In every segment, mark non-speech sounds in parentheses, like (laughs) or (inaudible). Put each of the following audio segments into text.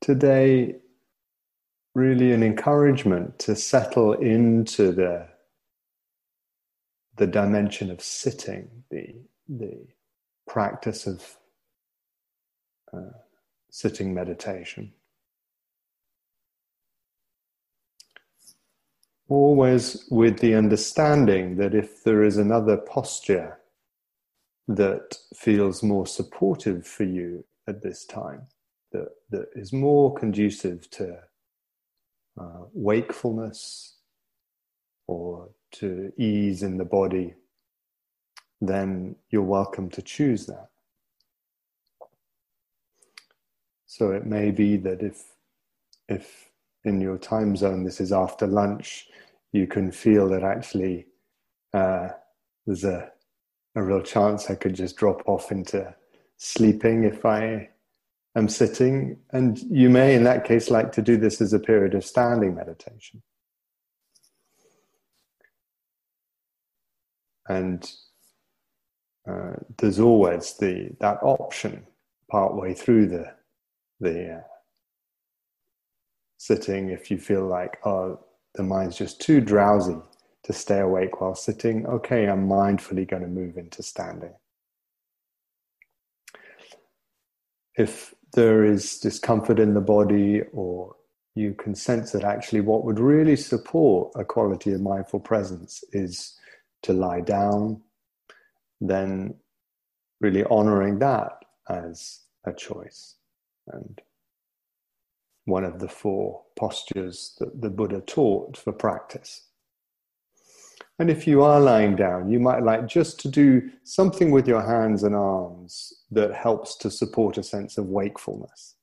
today really an encouragement to settle into the the dimension of sitting, the the practice of uh, sitting meditation. Always with the understanding that if there is another posture that feels more supportive for you at this time, that, that is more conducive to uh, wakefulness or to ease in the body, then you're welcome to choose that. So it may be that if, if in your time zone this is after lunch, you can feel that actually uh, there's a, a real chance I could just drop off into sleeping if I am sitting. And you may, in that case, like to do this as a period of standing meditation. And uh, there's always the that option partway through the the uh, sitting if you feel like oh the mind's just too drowsy to stay awake while sitting okay i'm mindfully going to move into standing if there is discomfort in the body or you can sense that actually what would really support a quality of mindful presence is to lie down then really honoring that as a choice and one of the four postures that the Buddha taught for practice. And if you are lying down, you might like just to do something with your hands and arms that helps to support a sense of wakefulness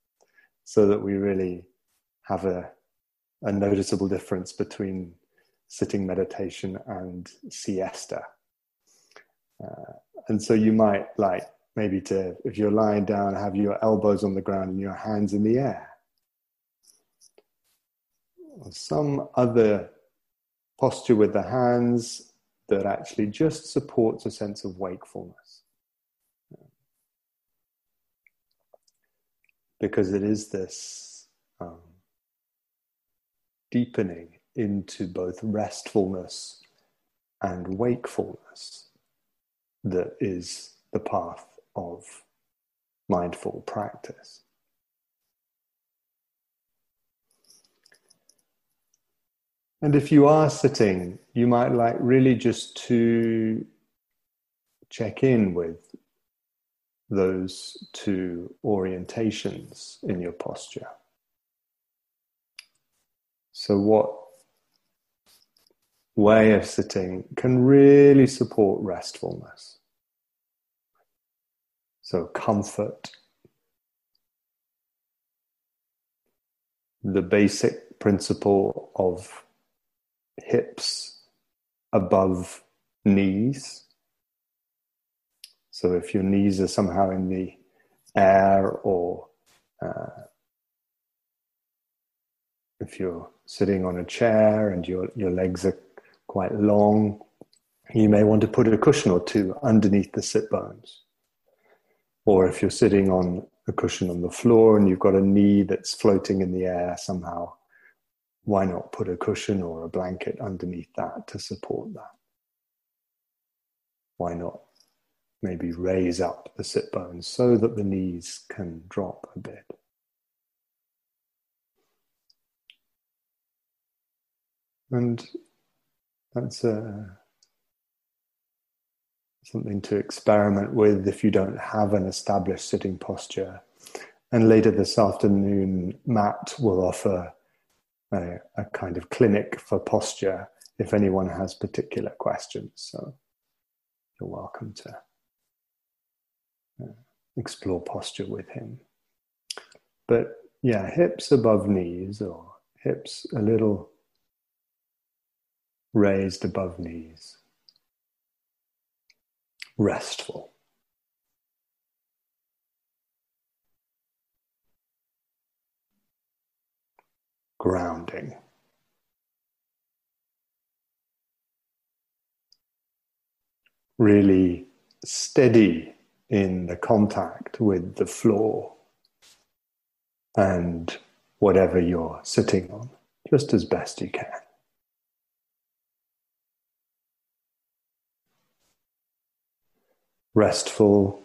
so that we really have a, a noticeable difference between sitting meditation and siesta. Uh, and so you might like maybe to, if you're lying down, have your elbows on the ground and your hands in the air. Or some other posture with the hands that actually just supports a sense of wakefulness. Because it is this um, deepening into both restfulness and wakefulness that is the path of mindful practice. And if you are sitting, you might like really just to check in with those two orientations in your posture. So, what way of sitting can really support restfulness? So, comfort. The basic principle of hips above knees. So, if your knees are somehow in the air, or uh, if you're sitting on a chair and your, your legs are quite long, you may want to put a cushion or two underneath the sit bones. Or if you're sitting on a cushion on the floor and you've got a knee that's floating in the air somehow, why not put a cushion or a blanket underneath that to support that? Why not maybe raise up the sit bones so that the knees can drop a bit? And that's a something to experiment with if you don't have an established sitting posture. And later this afternoon, Matt will offer a, a kind of clinic for posture if anyone has particular questions. So you're welcome to uh, explore posture with him. But yeah, hips above knees or hips a little raised above knees restful. Grounding. Really steady in the contact with the floor and whatever you're sitting on, just as best you can. Restful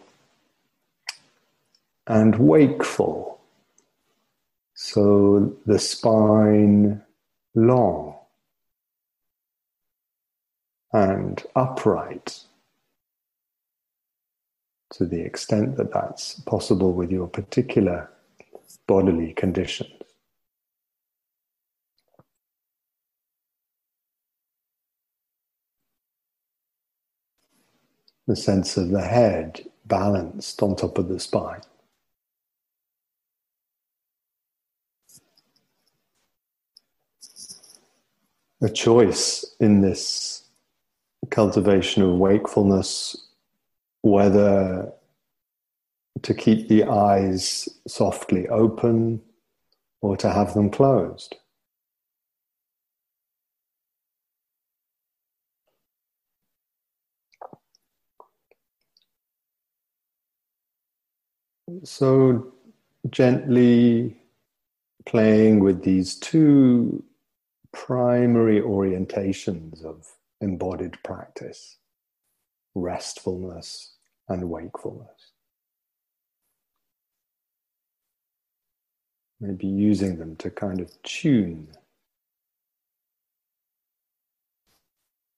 and wakeful. So the spine long and upright to the extent that that's possible with your particular bodily conditions. The sense of the head balanced on top of the spine. A choice in this cultivation of wakefulness whether to keep the eyes softly open or to have them closed. So, gently playing with these two primary orientations of embodied practice restfulness and wakefulness. Maybe using them to kind of tune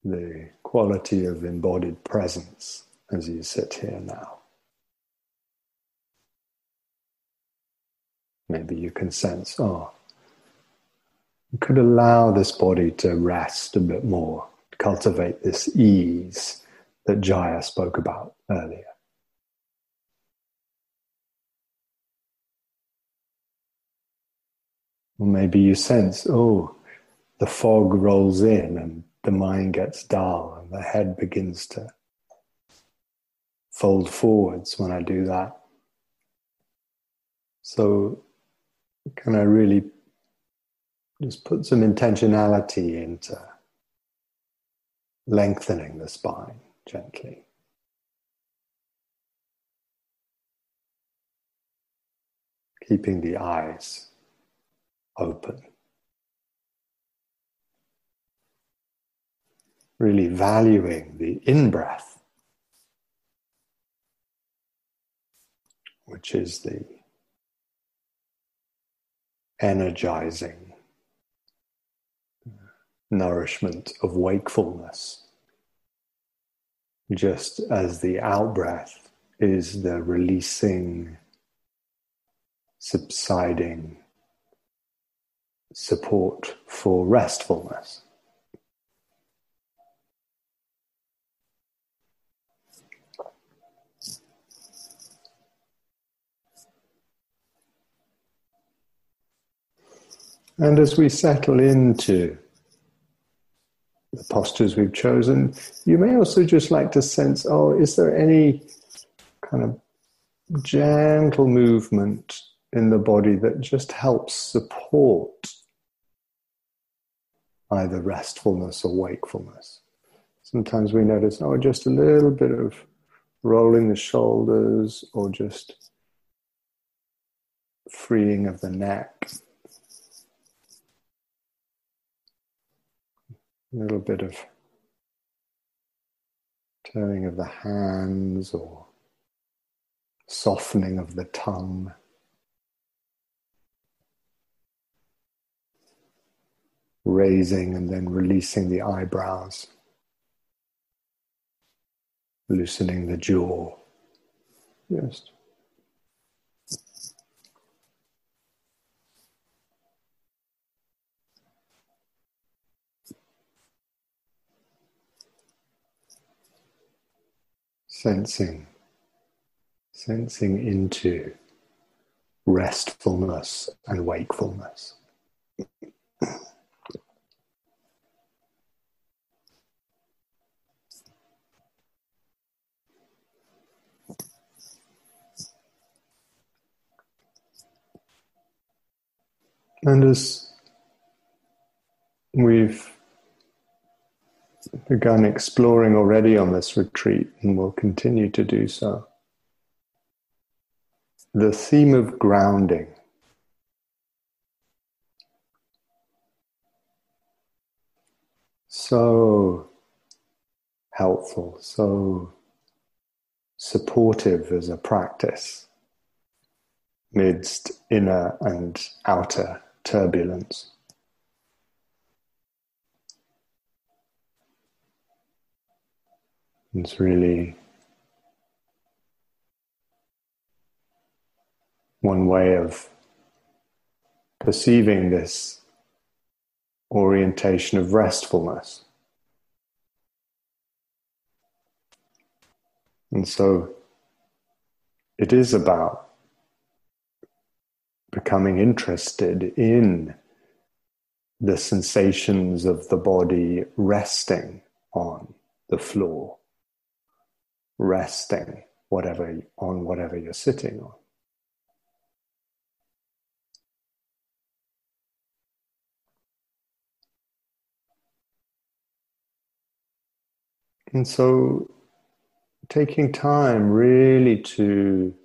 the quality of embodied presence as you sit here now. Maybe you can sense, oh, could allow this body to rest a bit more, cultivate this ease that Jaya spoke about earlier. Or maybe you sense, oh, the fog rolls in and the mind gets dull and the head begins to fold forwards when I do that. So, can I really just put some intentionality into lengthening the spine? gently. Keeping the eyes open. Really valuing the in breath, which is the energizing nourishment of wakefulness just as the out breath is the releasing, subsiding support for restfulness. And as we settle into the postures we've chosen. You may also just like to sense oh, is there any kind of gentle movement in the body that just helps support either restfulness or wakefulness? Sometimes we notice, oh, just a little bit of rolling the shoulders or just freeing of the neck. A little bit of turning of the hands or softening of the tongue. Raising and then releasing the eyebrows, loosening the jaw. Just sensing, sensing into restfulness and wakefulness. And as we've begun exploring already on this retreat and will continue to do so. The theme of grounding. So helpful, so supportive as a practice midst inner and outer turbulence. It's really one way of perceiving this orientation of restfulness. And so it is about becoming interested in the sensations of the body resting on the floor, resting whatever on whatever you're sitting on. And so taking time really to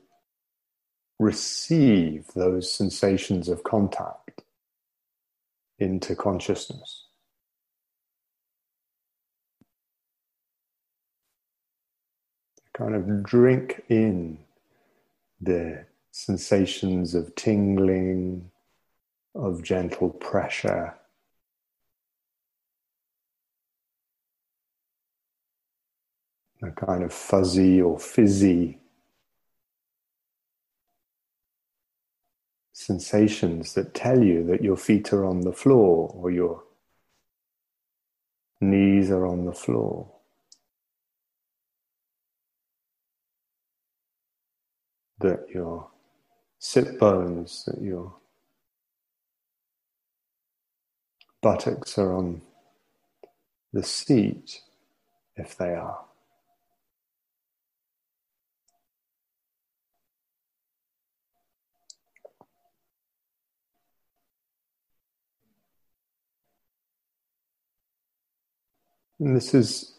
receive those sensations of contact into consciousness. Kind of drink in the sensations of tingling, of gentle pressure. A kind of fuzzy or fizzy sensations that tell you that your feet are on the floor or your knees are on the floor. That your sit bones, that your buttocks are on the seat, if they are. And this is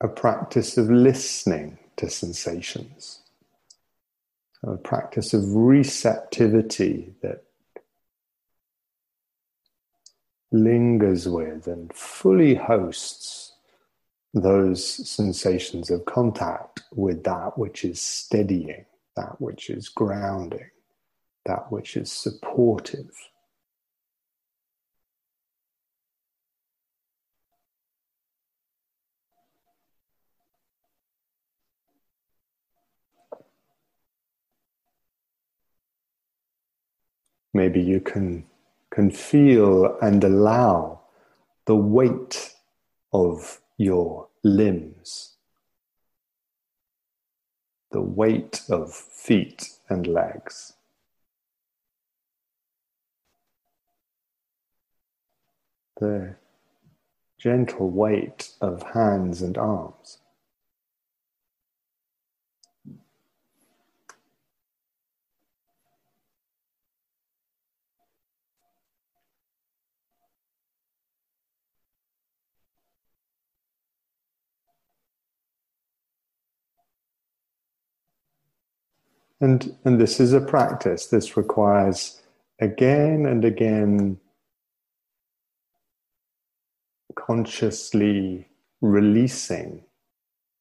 a practice of listening to sensations, a practice of receptivity that lingers with and fully hosts those sensations of contact with that which is steadying, that which is grounding, that which is supportive. Maybe you can, can feel and allow the weight of your limbs, the weight of feet and legs. The gentle weight of hands and arms. And, and this is a practice. This requires again and again consciously releasing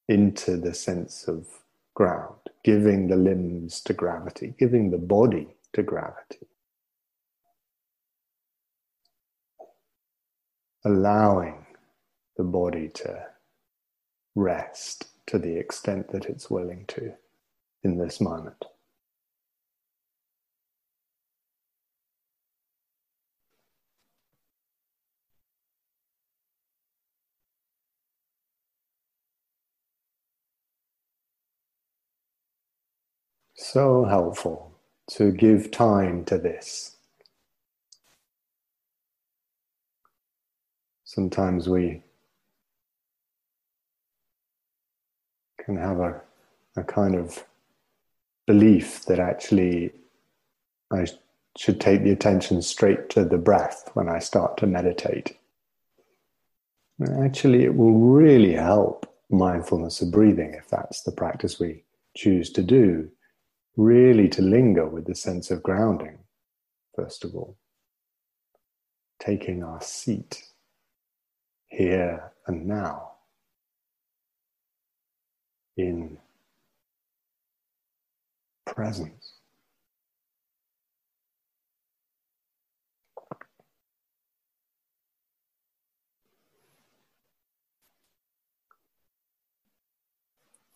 into the sense of ground, giving the limbs to gravity, giving the body to gravity. Allowing the body to rest to the extent that it's willing to in this moment. So helpful to give time to this. Sometimes we can have a, a kind of belief that actually I should take the attention straight to the breath when I start to meditate. Actually, it will really help mindfulness of breathing if that's the practice we choose to do. Really, to linger with the sense of grounding, first of all, taking our seat here and now in presence.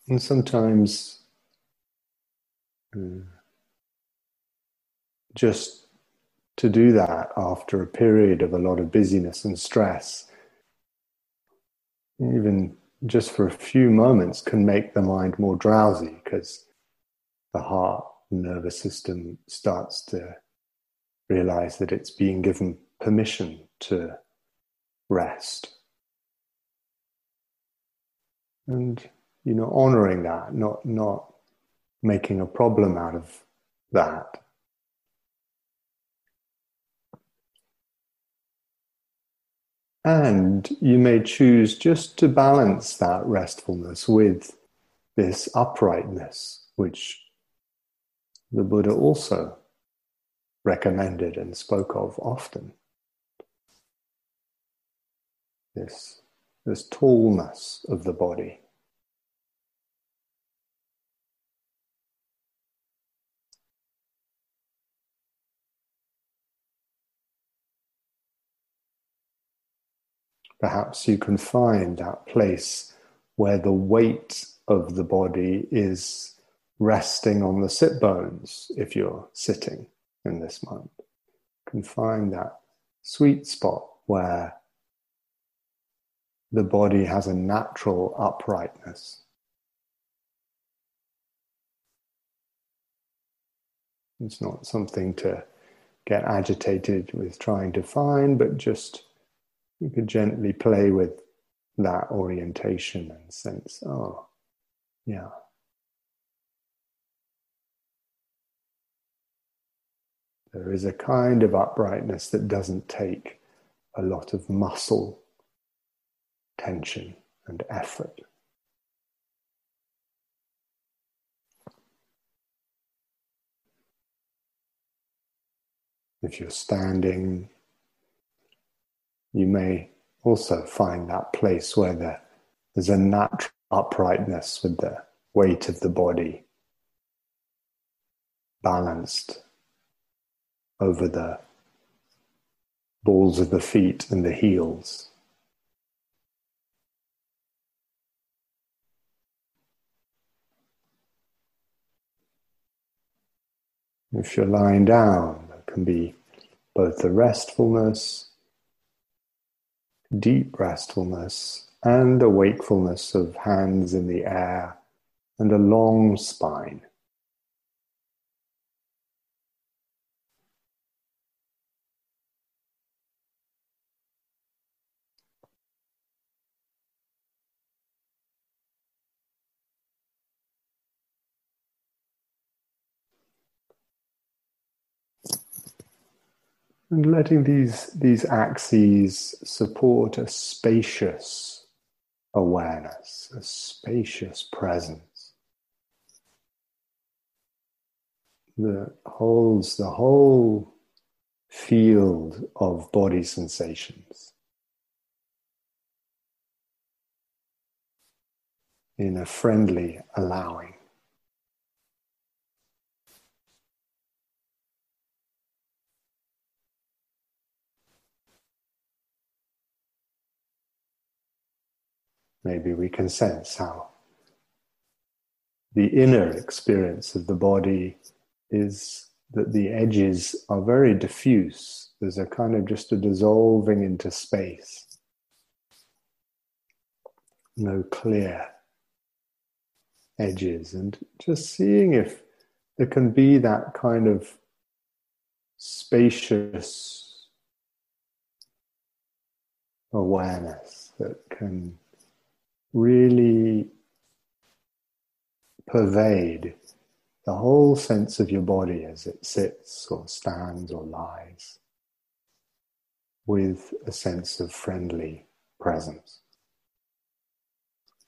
And sometimes uh, just to do that after a period of a lot of busyness and stress, even just for a few moments, can make the mind more drowsy because the heart nervous system starts to realize that it's being given permission to rest. And, you know, honoring that, not, not making a problem out of that. And you may choose just to balance that restfulness with this uprightness, which the Buddha also recommended and spoke of often. This, this tallness of the body. Perhaps you can find that place where the weight of the body is resting on the sit bones if you're sitting in this moment. You can find that sweet spot where the body has a natural uprightness. It's not something to get agitated with trying to find, but just you could gently play with that orientation and sense, oh, yeah. There is a kind of uprightness that doesn't take a lot of muscle tension and effort. If you're standing, you may also find that place where there, there's a natural uprightness with the weight of the body balanced over the balls of the feet and the heels. If you're lying down, there can be both the restfulness, deep restfulness, and a wakefulness of hands in the air and a long spine. And letting these, these axes support a spacious awareness, a spacious presence that holds the whole field of body sensations in a friendly allowing. Maybe we can sense how the inner experience of the body is that the edges are very diffuse. There's a kind of just a dissolving into space. No clear edges. And just seeing if there can be that kind of spacious awareness that can really pervade the whole sense of your body as it sits or stands or lies with a sense of friendly presence.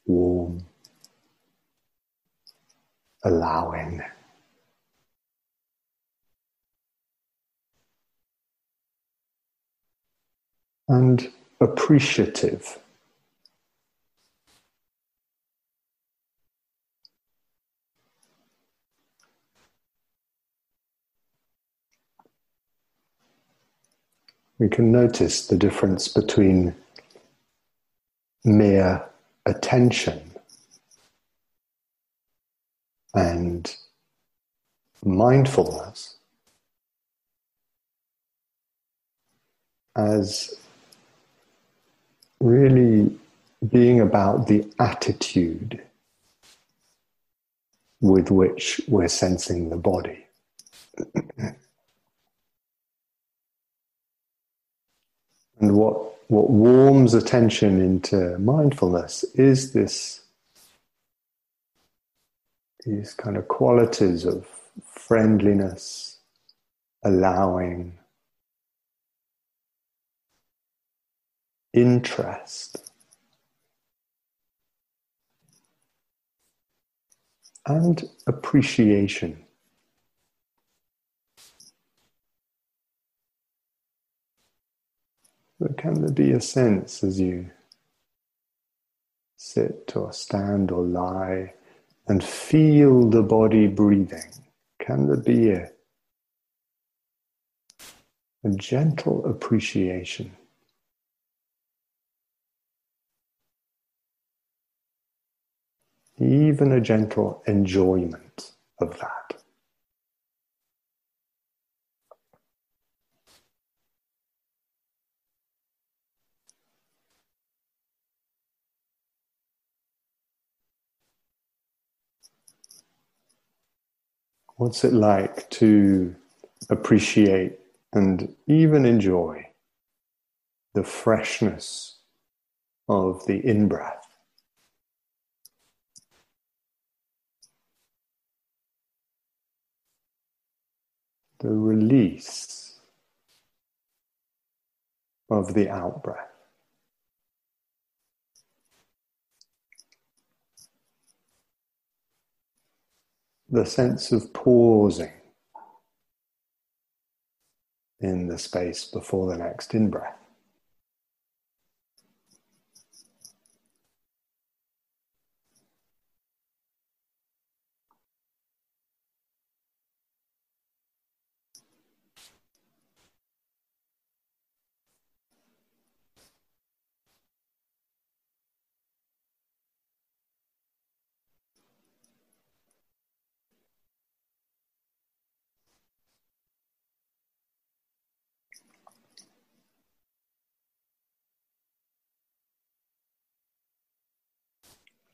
Warm, allowing. And appreciative. We can notice the difference between mere attention and mindfulness as really being about the attitude with which we're sensing the body. (clears throat) and what what warms attention into mindfulness is this these kind of qualities of friendliness, allowing, interest, and appreciation. But can there be a sense as you sit or stand or lie and feel the body breathing? Can there be a, a gentle appreciation? Even a gentle enjoyment of that. What's it like to appreciate and even enjoy the freshness of the in breath? The release of the out breath. The sense of pausing in the space before the next in breath.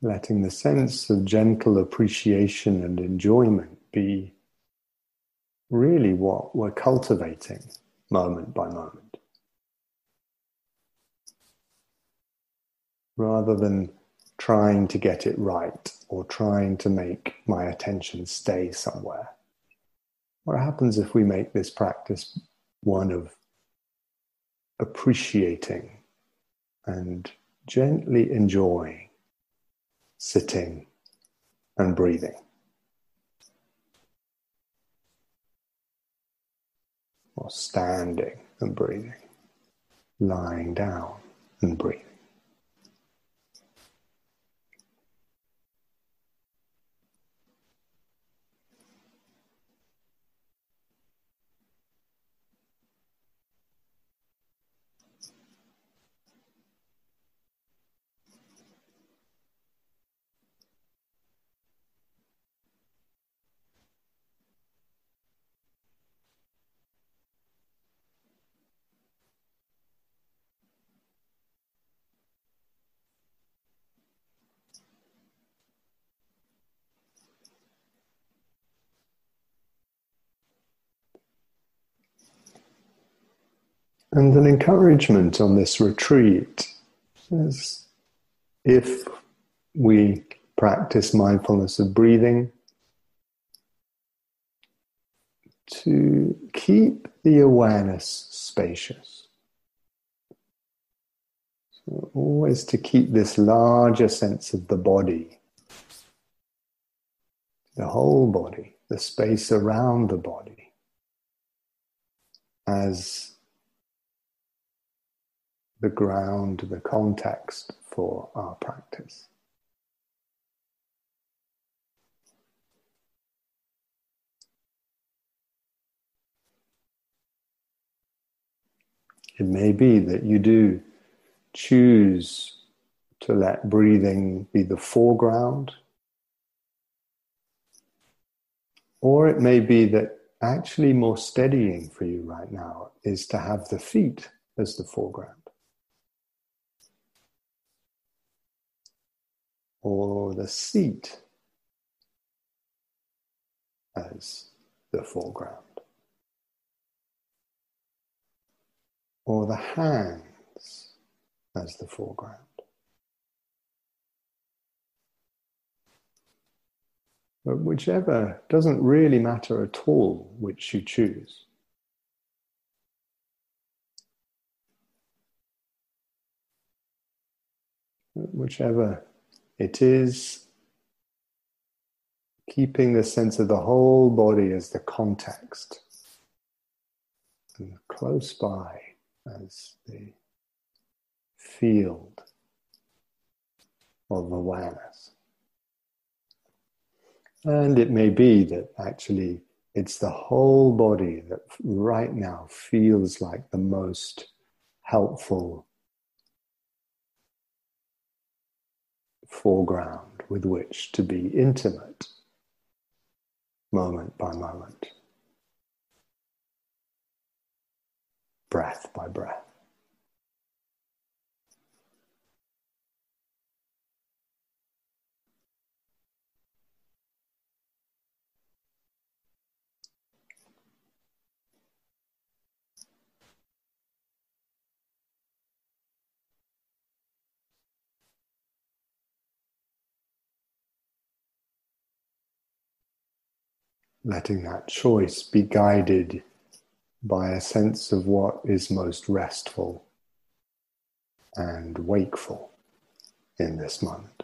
Letting the sense of gentle appreciation and enjoyment be really what we're cultivating moment by moment. Rather than trying to get it right or trying to make my attention stay somewhere. What happens if we make this practice one of appreciating and gently enjoying sitting, and breathing. Or standing and breathing, lying down and breathing. And an encouragement on this retreat is if we practice mindfulness of breathing, to keep the awareness spacious. So always to keep this larger sense of the body, the whole body, the space around the body, as the ground, the context for our practice. It may be that you do choose to let breathing be the foreground, or it may be that actually more steadying for you right now is to have the feet as the foreground. Or the seat as the foreground. Or the hands as the foreground. But whichever doesn't really matter at all which you choose. Whichever it is, keeping the sense of the whole body as the context, and close by as the field of awareness. And it may be that actually it's the whole body that right now feels like the most helpful foreground with which to be intimate moment by moment, breath by breath. Letting that choice be guided by a sense of what is most restful and wakeful in this moment.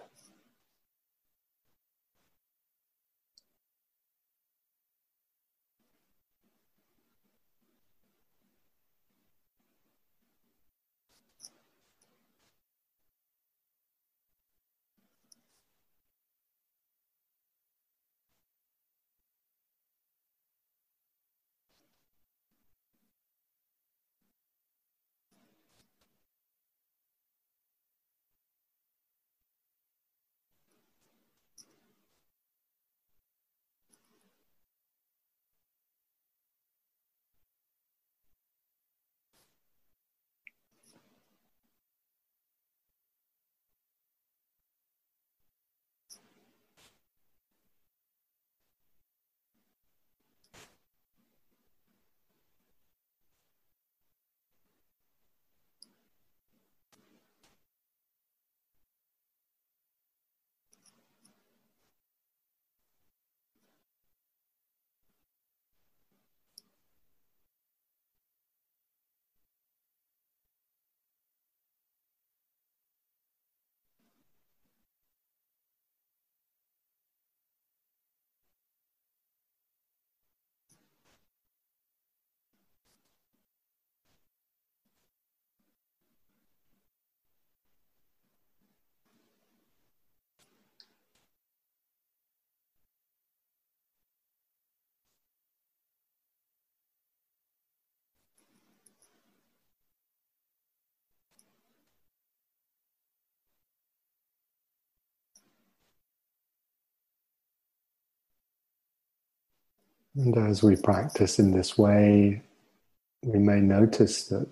And as we practice in this way, we may notice that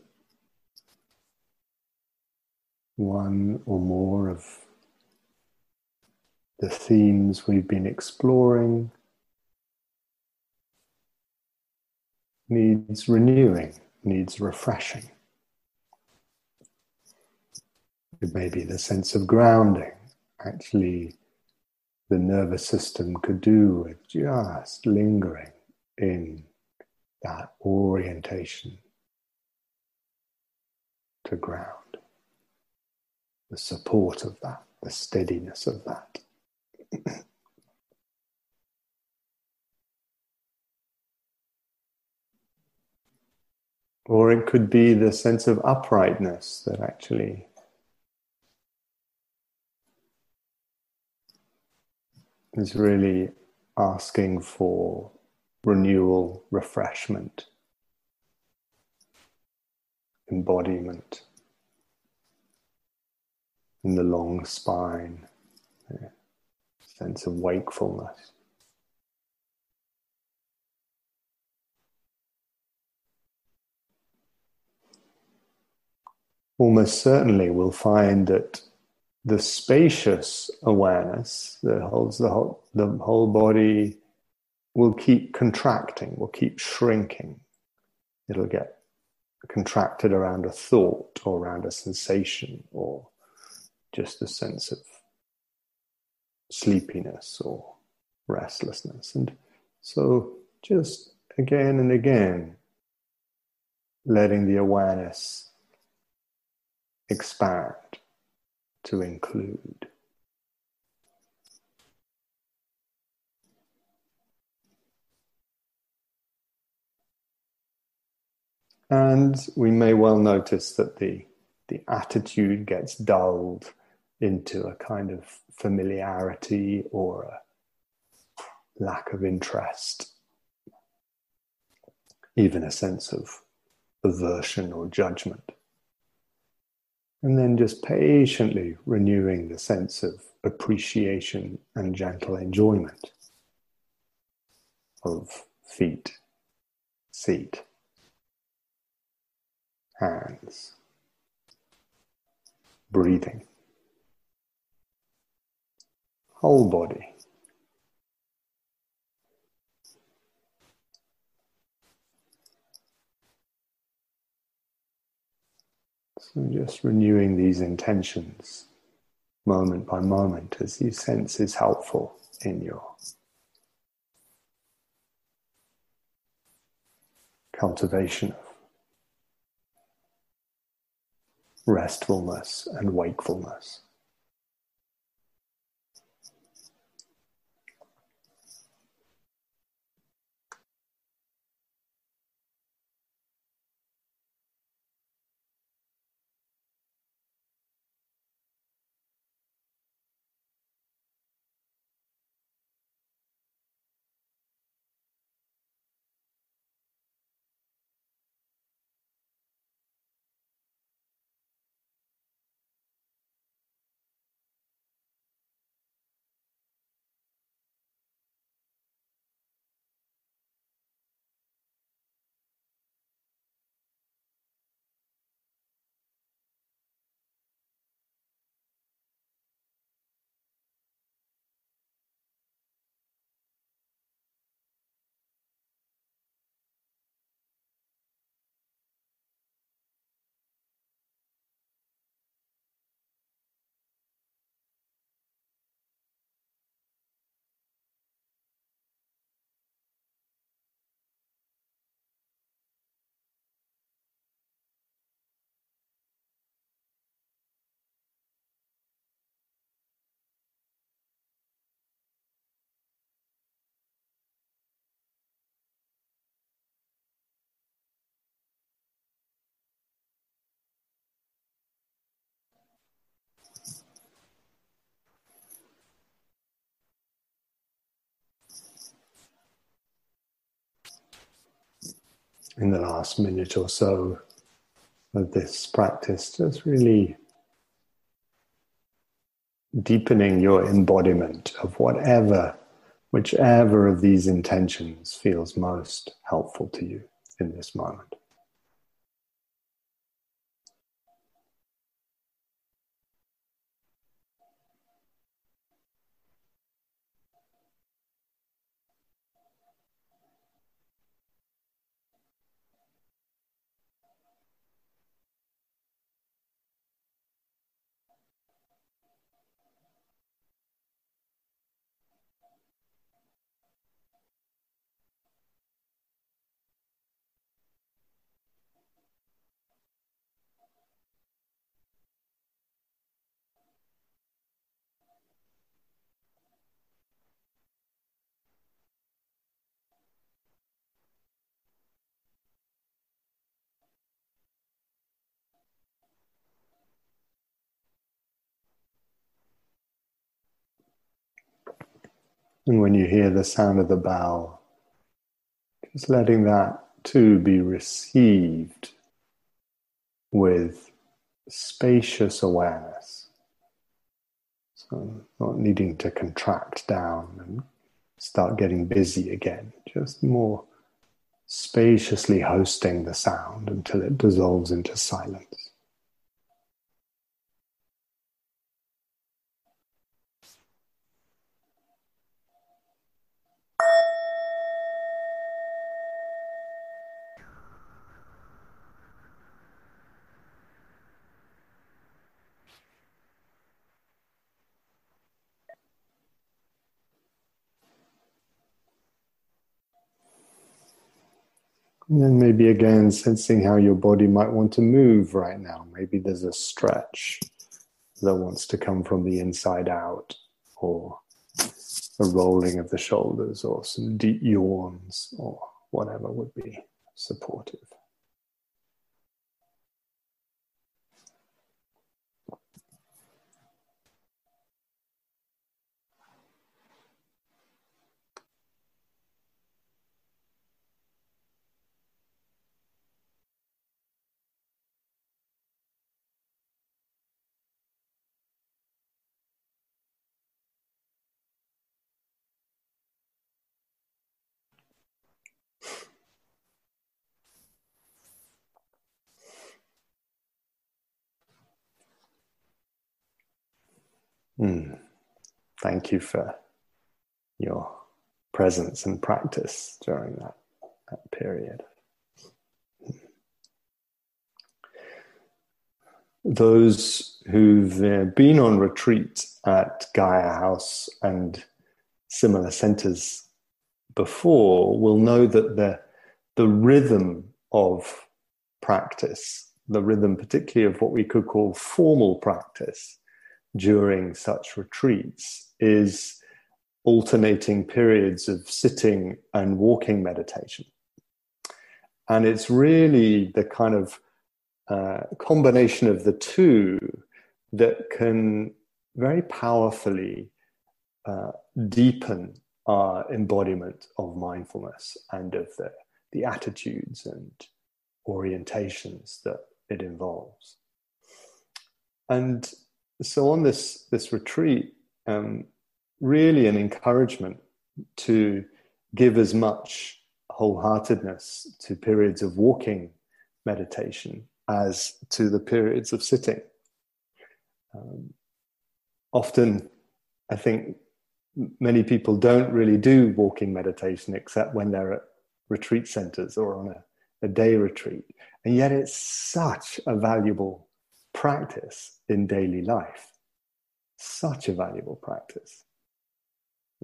one or more of the themes we've been exploring needs renewing, needs refreshing. It may be the sense of grounding, actually the nervous system could do with just lingering in that orientation to ground, the support of that, the steadiness of that. (laughs) Or it could be the sense of uprightness that actually is really asking for renewal, refreshment, embodiment in the long spine, sense of wakefulness. Almost certainly, we'll find that the spacious awareness that holds the whole, the whole body will keep contracting, will keep shrinking. It'll get contracted around a thought or around a sensation or just a sense of sleepiness or restlessness. And so just again and again, letting the awareness expand to include. And we may well notice that the, the attitude gets dulled into a kind of familiarity or a lack of interest, even a sense of aversion or judgment. And then just patiently renewing the sense of appreciation and gentle enjoyment of feet, seat, hands, breathing, whole body. So just renewing these intentions moment by moment as you sense is helpful in your cultivation of restfulness and wakefulness. In the last minute or so of this practice, just really deepening your embodiment of whatever, whichever of these intentions feels most helpful to you in this moment. And when you hear the sound of the bell, just letting that too be received with spacious awareness. So, not needing to contract down and start getting busy again, just more spaciously hosting the sound until it dissolves into silence. And then maybe again sensing how your body might want to move right now. Maybe there's a stretch that wants to come from the inside out, or a rolling of the shoulders, or some deep yawns, or whatever would be supportive. Mm. Thank you for your presence and practice during that, that period. Those who've uh, been on retreat at Gaia House and similar centers before will know that the, the rhythm of practice, the rhythm particularly of what we could call formal practice, during such retreats is alternating periods of sitting and walking meditation. And it's really the kind of uh, combination of the two that can very powerfully uh, deepen our embodiment of mindfulness and of the, the attitudes and orientations that it involves. And so on this this retreat, um, really an encouragement to give as much wholeheartedness to periods of walking meditation as to the periods of sitting. Um, often, I think many people don't really do walking meditation except when they're at retreat centers or on a, a day retreat. And yet, it's such a valuable practice in daily life. Such a valuable practice.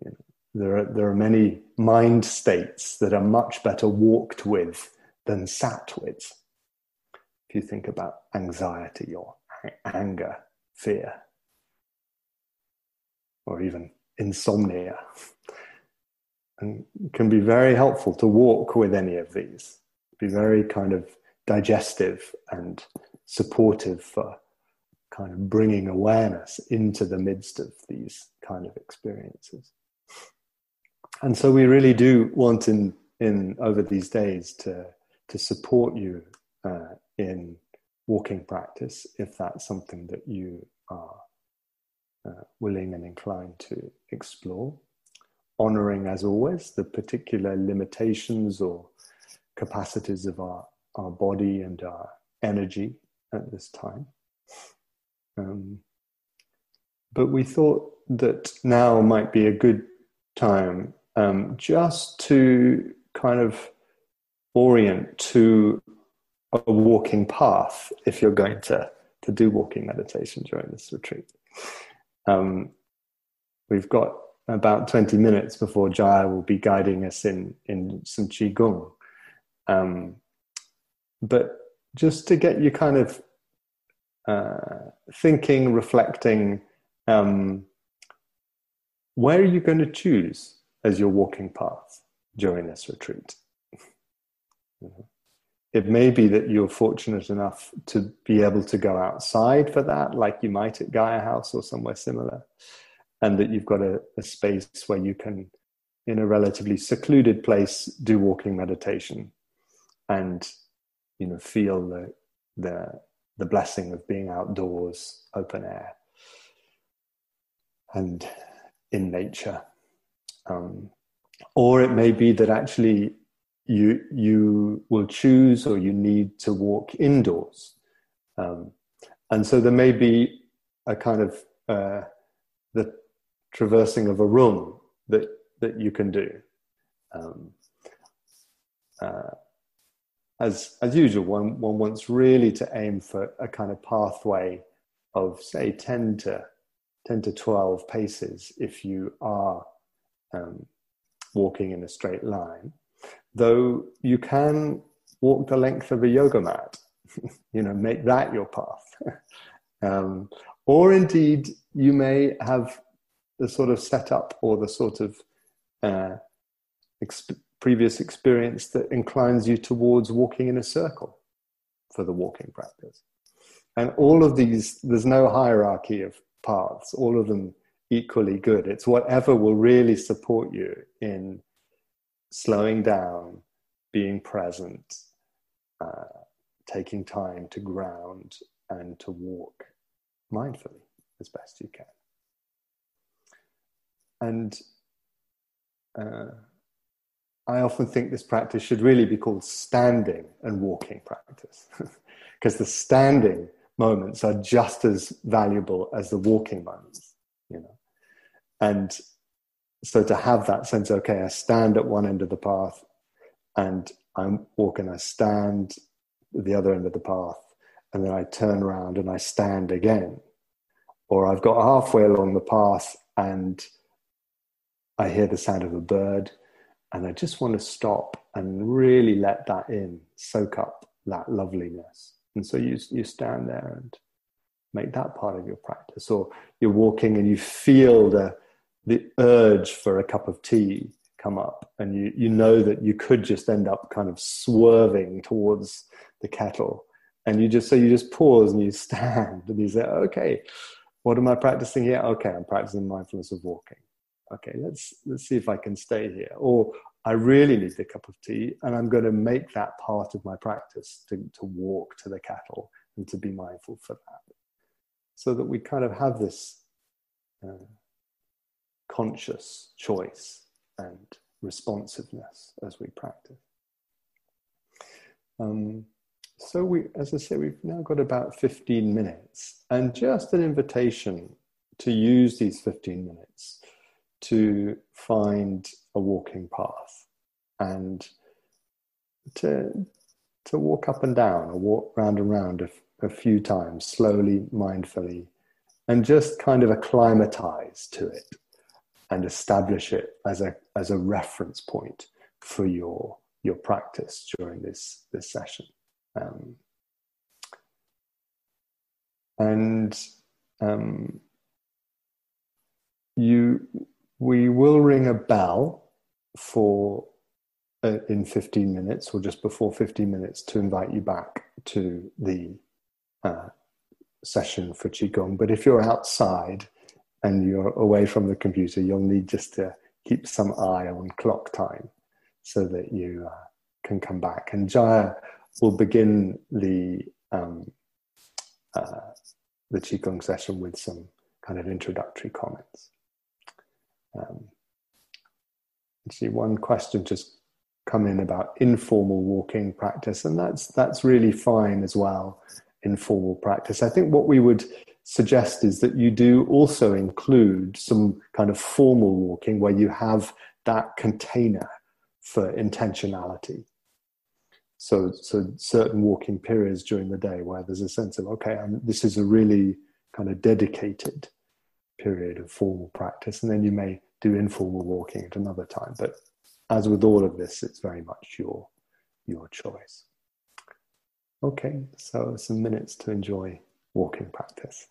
You know, there, are, there are many mind states that are much better walked with than sat with. If you think about anxiety or anger, fear, or even insomnia, and can be very helpful to walk with any of these. Be very kind of digestive and supportive for kind of bringing awareness into the midst of these kind of experiences. And so we really do want in, in over these days to, to support you uh, in walking practice if that's something that you are uh, willing and inclined to explore. Honoring, as always, the particular limitations or capacities of our, our body and our energy at this time. Um, but we thought that now might be a good time um, just to kind of orient to a walking path if you're going to, to do walking meditation during this retreat. Um, we've got about 20 minutes before Jaya will be guiding us in, in some Qigong. Um, but just to get you kind of uh, thinking, reflecting, um, where are you going to choose as your walking path during this retreat? It may be that you're fortunate enough to be able to go outside for that, like you might at Gaia House or somewhere similar. and that you've got a, a space where you can, in a relatively secluded place, do walking meditation and you know feel the the the blessing of being outdoors, open air, and in nature. Um, or it may be that actually you you will choose or you need to walk indoors, um, and so there may be a kind of uh, the traversing of a room that that you can do. Um, uh, as as usual, one one wants really to aim for a kind of pathway of say ten to ten to twelve paces if you are um, walking in a straight line. Though you can walk the length of a yoga mat, (laughs) you know, make that your path. (laughs) um, or indeed, you may have the sort of setup or the sort of uh, exp- previous experience that inclines you towards walking in a circle for the walking practice. And all of these, there's no hierarchy of paths, all of them equally good. It's whatever will really support you in slowing down, being present, uh, taking time to ground and to walk mindfully as best you can. And uh, I often think this practice should really be called standing and walking practice (laughs) because the standing moments are just as valuable as the walking moments, you know. And so to have that sense, okay, I stand at one end of the path and I'm walking, I stand at the other end of the path, and then I turn around and I stand again. Or I've got halfway along the path and I hear the sound of a bird and I just want to stop and really let that in, soak up that loveliness. And so you, you stand there and make that part of your practice. Or you're walking and you feel the, the urge for a cup of tea come up, and you, you know that you could just end up kind of swerving towards the kettle. And you just, so you just pause and you (laughs) stand and you say, okay, what am I practicing here? Okay, I'm practicing mindfulness of walking okay let's let's see if i can stay here or i really need a cup of tea and i'm going to make that part of my practice to, to walk to the cattle and to be mindful for that. So that we kind of have this uh, conscious choice and responsiveness as we practice. Um, so we as i say we've now got about 15 minutes and just an invitation to use these 15 minutes to find a walking path and to to walk up and down or walk round and round a, a few times slowly mindfully and just kind of acclimatize to it and establish it as a as a reference point for your your practice during this this session. Um, and um, you we will ring a bell for uh, in 15 minutes or just before 15 minutes to invite you back to the uh, session for Qigong. But if you're outside and you're away from the computer, you'll need just to keep some eye on clock time so that you uh, can come back. And Jaya will begin the um, uh, the Qigong session with some kind of introductory comments. Um, see one question just come in about informal walking practice, and that's that's really fine as well. Informal practice. I think what we would suggest is that you do also include some kind of formal walking where you have that container for intentionality. So, so certain walking periods during the day where there's a sense of okay, I'm, this is a really kind of dedicated period of formal practice, and then you may do informal walking at another time. But as with all of this, it's very much your your choice. Okay, so some minutes to enjoy walking practice.